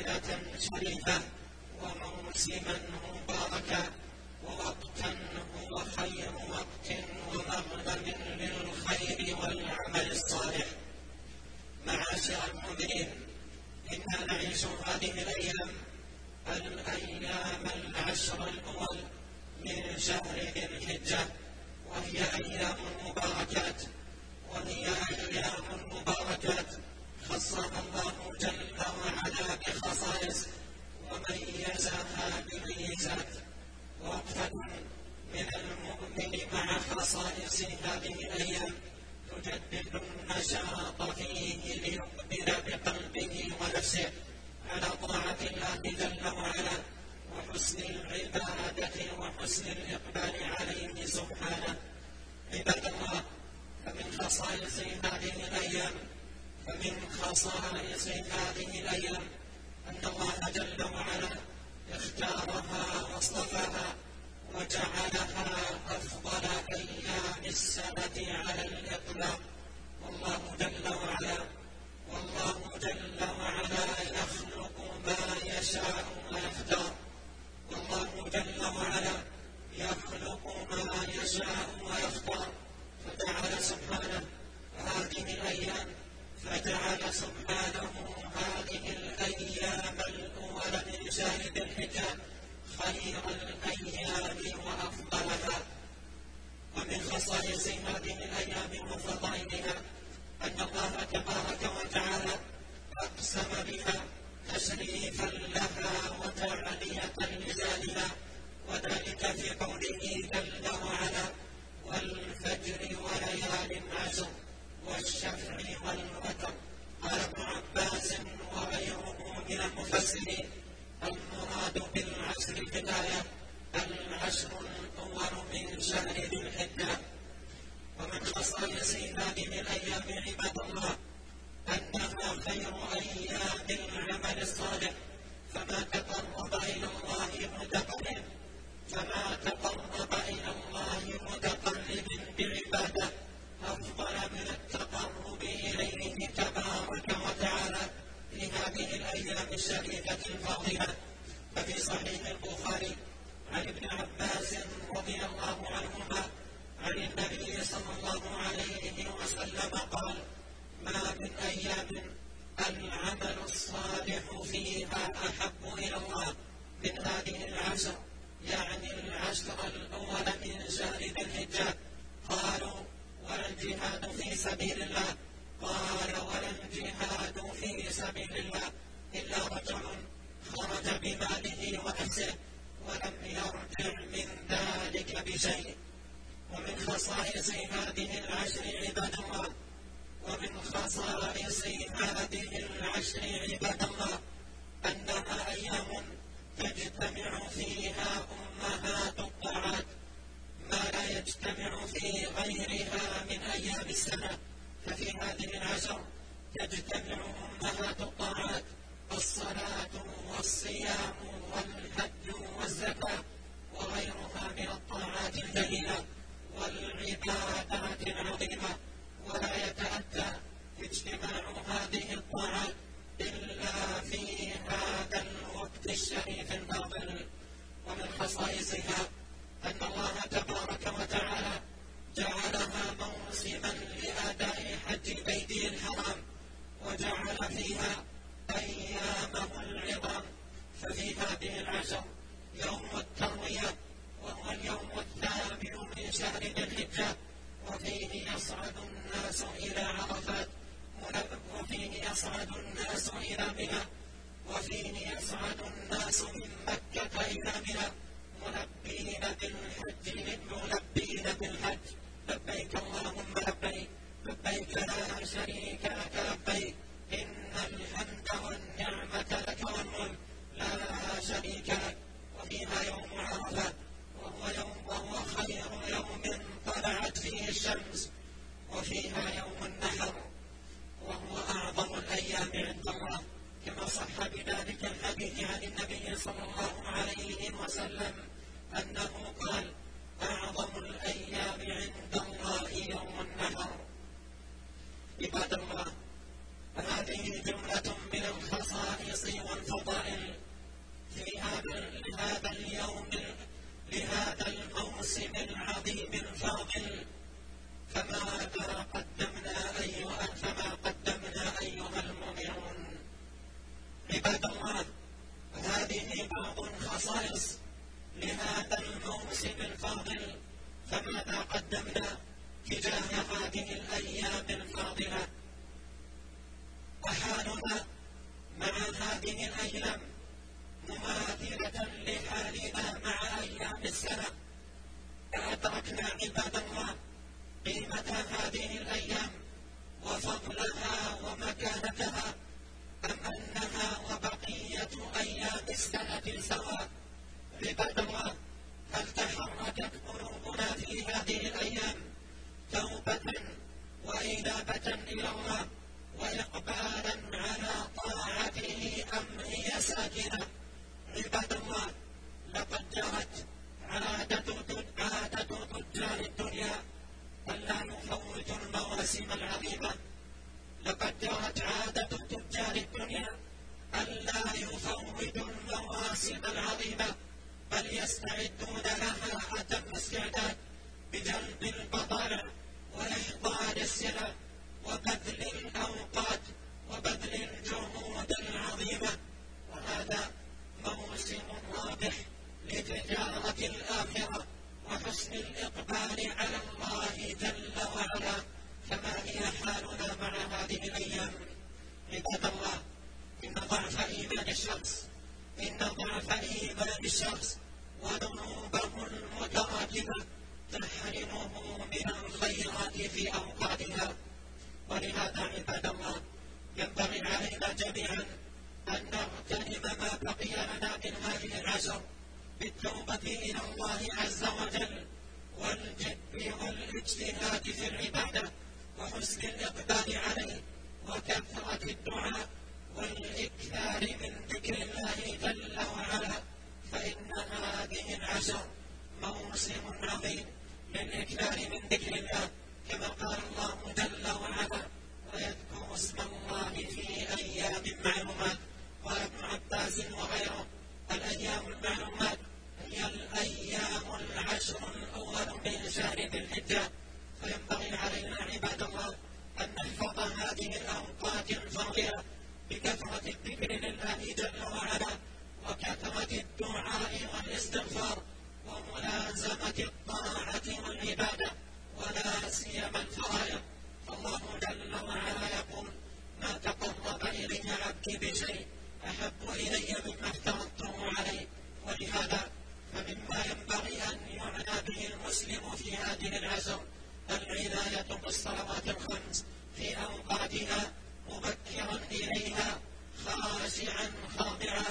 وأزمنة شريفة وموسما مباركا ووقتا هو خير وقت ومغنم للخير والعمل الصالح. معاشر المؤمنين إنا نعيش هذه الأيام الأيام العشر الأول من شهر ذي الحجة وهي أيام مباركات وهي أيام مباركات. خصها الله جل وعلا بخصائص وميزها بميزات وقفة من المؤمن مع خصائص هذه الأيام تجدد النشاط فيه ليقبل بقلبه ونفسه على طاعة الله جل وعلا وحسن العبادة وحسن الإقبال عليه سبحانه. عباد الله فمن خصائص هذه الأيام فمن خصائص هذه الأيام أن الله جل وعلا اختارها وأصطفاها وجعلها أفضل أيام السنة على الإطلاق والله جل وعلا والله جل وعلا يخلق ما يشاء ويختار والله جل وعلا يخلق ما يشاء ويختار فجعل سبحانه هذه الأيام فجعل سبحانه هذه الأيام الأولى من شهر ذي الحجة خير الأيام وأفضلها ومن خصائص هذه الأيام وفضائلها أن الله تبارك وتعالى أقسم بها تشريفا لها وتعلية لذاتها وذلك في قوله جل وعلا والفجر وليال عشر والشفع والوتر. قال ابن عباس وغيره من المفسرين المراد بالعشر الآية العشر الأول من شهر ذي الحجة. ومن خصائص هذه الأيام عباد خير أيام العمل الصالح. فما تقرب إلى الله متقرب. فما تقرب إلى الله متقرب بعبادة. أفضل من التقرب إليه تبارك وتعالى. في هذه الأيام الشريفة الفاضلة. ففي صحيح البخاري عن ابن عباس رضي الله عنهما عن النبي صلى الله عليه وسلم قال ما من أيام العمل الصالح فيها أحب إلى الله. من هذه العشر يعني العشر الأول من شهر ذي الحجة. قالوا ولا الجهاد في سبيل الله. قال ولا الجهاد في سبيل الله. إلا رجل خرج بماله ونفسه ولم يرجع من ذلك بشيء. ومن خصائص هذه العشر عباد الله ومن خصائص هذه العشر عباد الله أنها أيام تجتمع فيها أمهات الطاعات ما لا يجتمع في غيرها من أيام السنة ففي هذه العشر تجتمع أمهات الطاعات الصلاة والصيام والحج والزكاة وغيرها من الطاعات الجليلة والعبادات العظيمة ولا يتأتى اجتماع هذه الطاعات إلا في هذا الوقت الشريف الفاضل ومن خصائصها أن الله تبارك وتعالى جعلها موسما لأداء حج بيته الحرام وجعل فيها أيامه العظام ففي هذه العشر يوم التروية وهو اليوم الثامن من شهر ذي الحجة وفيه يصعد الناس إلى عرفات وفيه يصعد الناس إلى منى وفيه يصعد الناس من مكة إلى منى. ملبين بالحج ملبين بالحج لبيك اللهم لبيك لبيك لا شريك لك لبيك. إن الحمد والنعمة لك والملك لا شريك لك. وفيها يوم عرفة وهو يوم وهو خير يوم طلعت فيه الشمس. وفيها يوم النحر وهو أعظم الأيام عند الله كما صح الحديث عن النبي صلى الله عليه وسلم أنه قال أعظم الأيام عند الله يوم النحر. عباد الله وحالنا مع هذه الأيام مماثلة لحالنا مع أيام السنة أدركنا عباد الله قيمة هذه الأيام وفضلها ومكانتها أم أنها وبقية أيام السنة سواء عباد الله هل تحركت قلوبنا في هذه الأيام توبة وإنابة إلى الله وإقبالا على طاعته أم هي ساكنة عباد الله لقد جرت عادة عادة تجار الدنيا ألا يفوت المواسم العظيمة. لقد جرت عادة تجار الدنيا ألا يفوت المواسم العظيمة بل يستعدون لها أتم استعداد بجلب البضائع وإحضار السلع وبذل الأوقات وبذل الجهود العظيمة. وهذا موسم رابح لتجارة الآخرة وحسن الإقبال على الله جل وعلا فما هي حالنا مع هذه الأيام. عباد الله إن ضعف إيمان الشخص إن ضعف إيمان الشخص وذنوبه المتراكمة تحرمه من الخيرات في أوقاتها. ولهذا عباد الله ينبغي علينا جميعا أن نغتنم ما بقي لنا من هذه العشر بالتوبة إلى الله عز وجل والجد والاجتهاد في العبادة وحسن الإقبال عليه وكثرة الدعاء والإكثار من ذكر الله جل وعلا. فإن هذه العشر موسم عظيم للإكثار من ذكر الله كما قال الله جل وعلا ويذكر اسم الله في أيام معلومات قال ابن عباس وغيره الأيام المعلومات هي الأيام العشر الأول من شهر ذي الحجة فينبغي علينا عباد الله أن نحفظ هذه الأوقات الفاضلة بكثرة الذكر لله جل وعلا وكثرة الدعاء والاستغفار وملازمة الطاعة والعبادة ولا سيما الفرائض. فالله جل وعلا يقول ما تقرب إلي عبدي بشيء أحب إلي مما افترضته عليه. ولهذا فمما ينبغي أن يعنى به المسلم في هذه العشر العناية بالصلوات الخمس في أوقاتها مبكرا إليها خاشعا خاضعا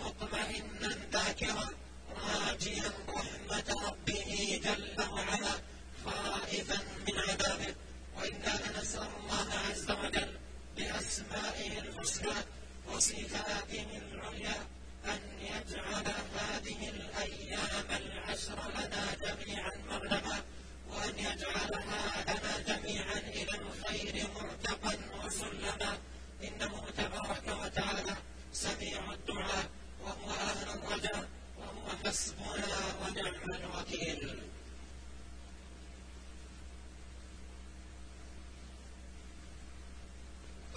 مطمئنا ذاكرا راجيا رحمة ربه جل وعلا خائفا من عذابه وإنا لنسأل الله عز وجل بأسمائه الحسنى وصفاته العليا أن يجعل هذه الأيام العشر لنا جميعا مغنما وأن يجعلها لنا جميعا إلى الخير مرتقا وسلما إنه تبارك وتعالى سميع الدعاء وهو أهل الرجاء وهو حسبنا ونعم الوكيل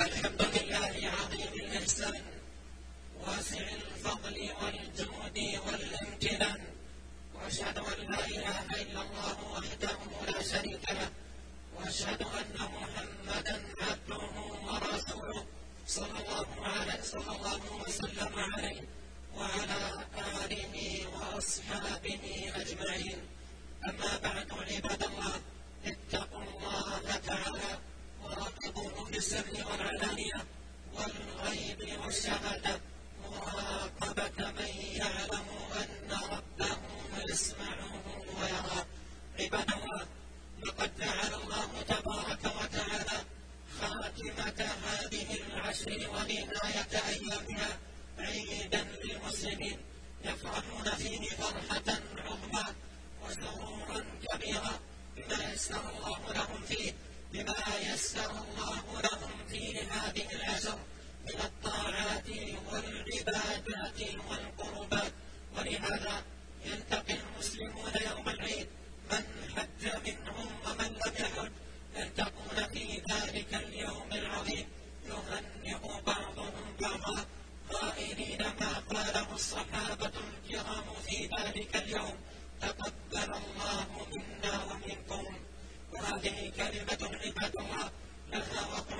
الحمد لله عظيم الإحسان واسع الفضل والجود والامتنان واشهد ان لا اله الا الله وحده لا شريك له واشهد ان محمدا عبده ورسوله صلى الله عليه صلى الله وسلم عليه وعلى اله وأصحابه أجمعين. أما بعد عباد الله اتقوا الله تعالى وراقبوه في السر والعلانية والغيب والشهادة. مراقبة من يعلم أن ربه يسمعه ويراه عباد الله لقد جعل الله تبارك وتعالى خاتمة هذه العشر ونهاية أيامها عيدا للمسلمين. يفرحون فيه فرحة هذه كلمة حكمتها لها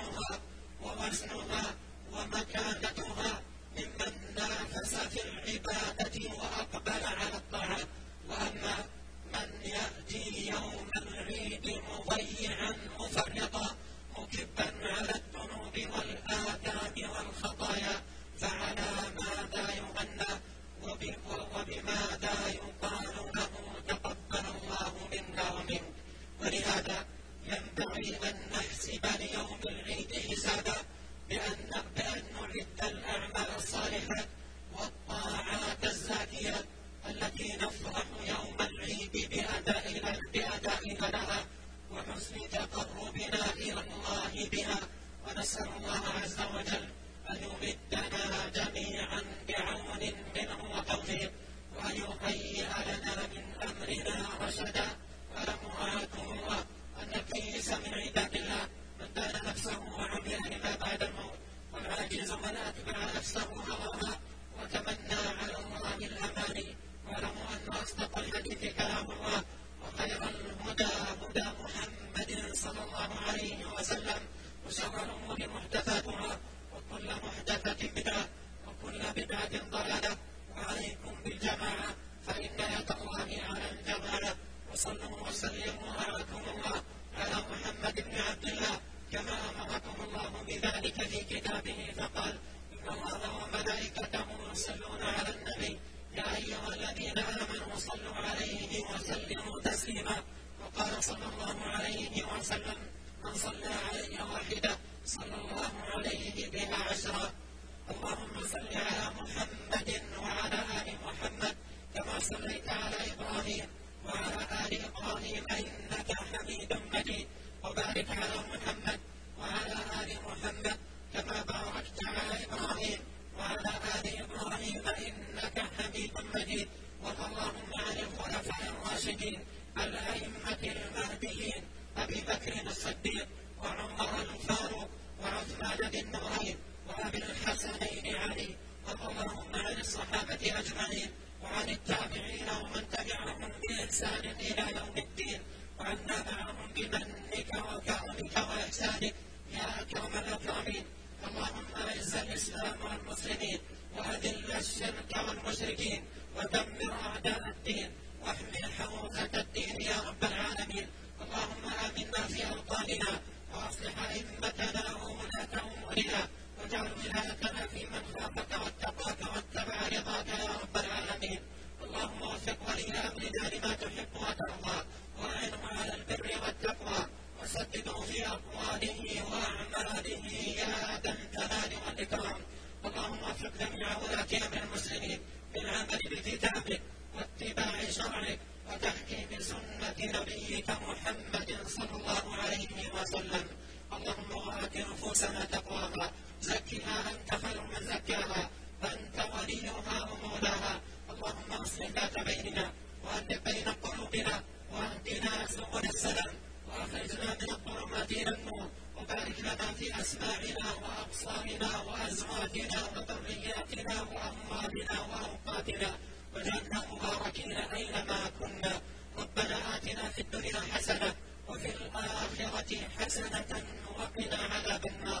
من أتبع نفسه هواها وتمنى على الله الأماني واعلموا أن أصدق الحديث كلام الله وخير الهدى هدى محمد صلى الله عليه وسلم وشر الأمور محدثاتها وكل محدثة بدعة وكل بدعة ضلالة وعليكم بالجماعة فإن يد الله على الجماعة وصلوا وسلموا أراكم الله على محمد بن عبد الله كما أمركم الله بذلك في كتابه فقال إن الله وملائكته يصلون على النبي. يا أيها الذين آمنوا صلوا عليه وسلموا تسليما. وقال صلى الله عليه وسلم من صلى علي واحدة صلى الله عليه بها عشرا اللهم صل على محمد وعلى آل محمد كما صليت على إبراهيم وعلى آل إبراهيم إنك حميد مجيد. وبارك على محمد وعلى آل محمد كما باركت على إبراهيم وعلى آل إبراهيم إنك حميد مجيد. اللهم عن الخلفاء الراشدين الأئمة المهديين أبي بكر الصديق وعمر الفاروق وعثمان ذي النورين وأبي الحسنين علي. اللهم عن الصحابة أجمعين وعن التابعين ومن تبعهم بإحسان إلى يوم الدين. وعنا معهم بمنك وكرمك وإحسانك يا الشرك والمشركين ودمر أعداء الدين واحمي حوزة الدين وسلم. اللهم وآت نفوسنا تقواها زكها أنت خير من زكاها أنت وليها ومولاها. اللهم اصلح ذات بيننا وألف بين قلوبنا وأهدنا سبل السلام. وأخرجنا من الظلمات إلى النور. وبارك لنا في أسماعنا وأبصارنا وأزواجنا وذرياتنا وأموالنا وأوقاتنا. واجعلنا مباركين أينما وقنا عذاب النار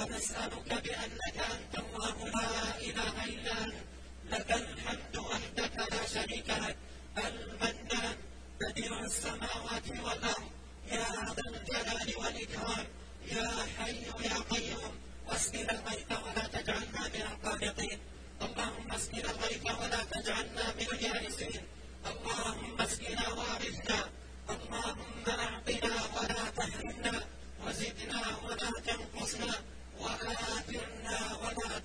ونسألك بأنك أنت الله لا إله إلا أنت لك الحمد وحدك لا شريك لك. المنان بديع السماوات والأرض. يا ذا الجلال والإكرام. يا حي يا قيوم. واسقنا الغيث ولا تجعلنا من القانطين. اللهم اسقنا الغيث ولا تجعلنا من اليائسين اللهم اسقنا وارثنا. اللهم أعطنا ولا تحرمنا. وزدنا ولا تنقصنا. وآثرنا ولا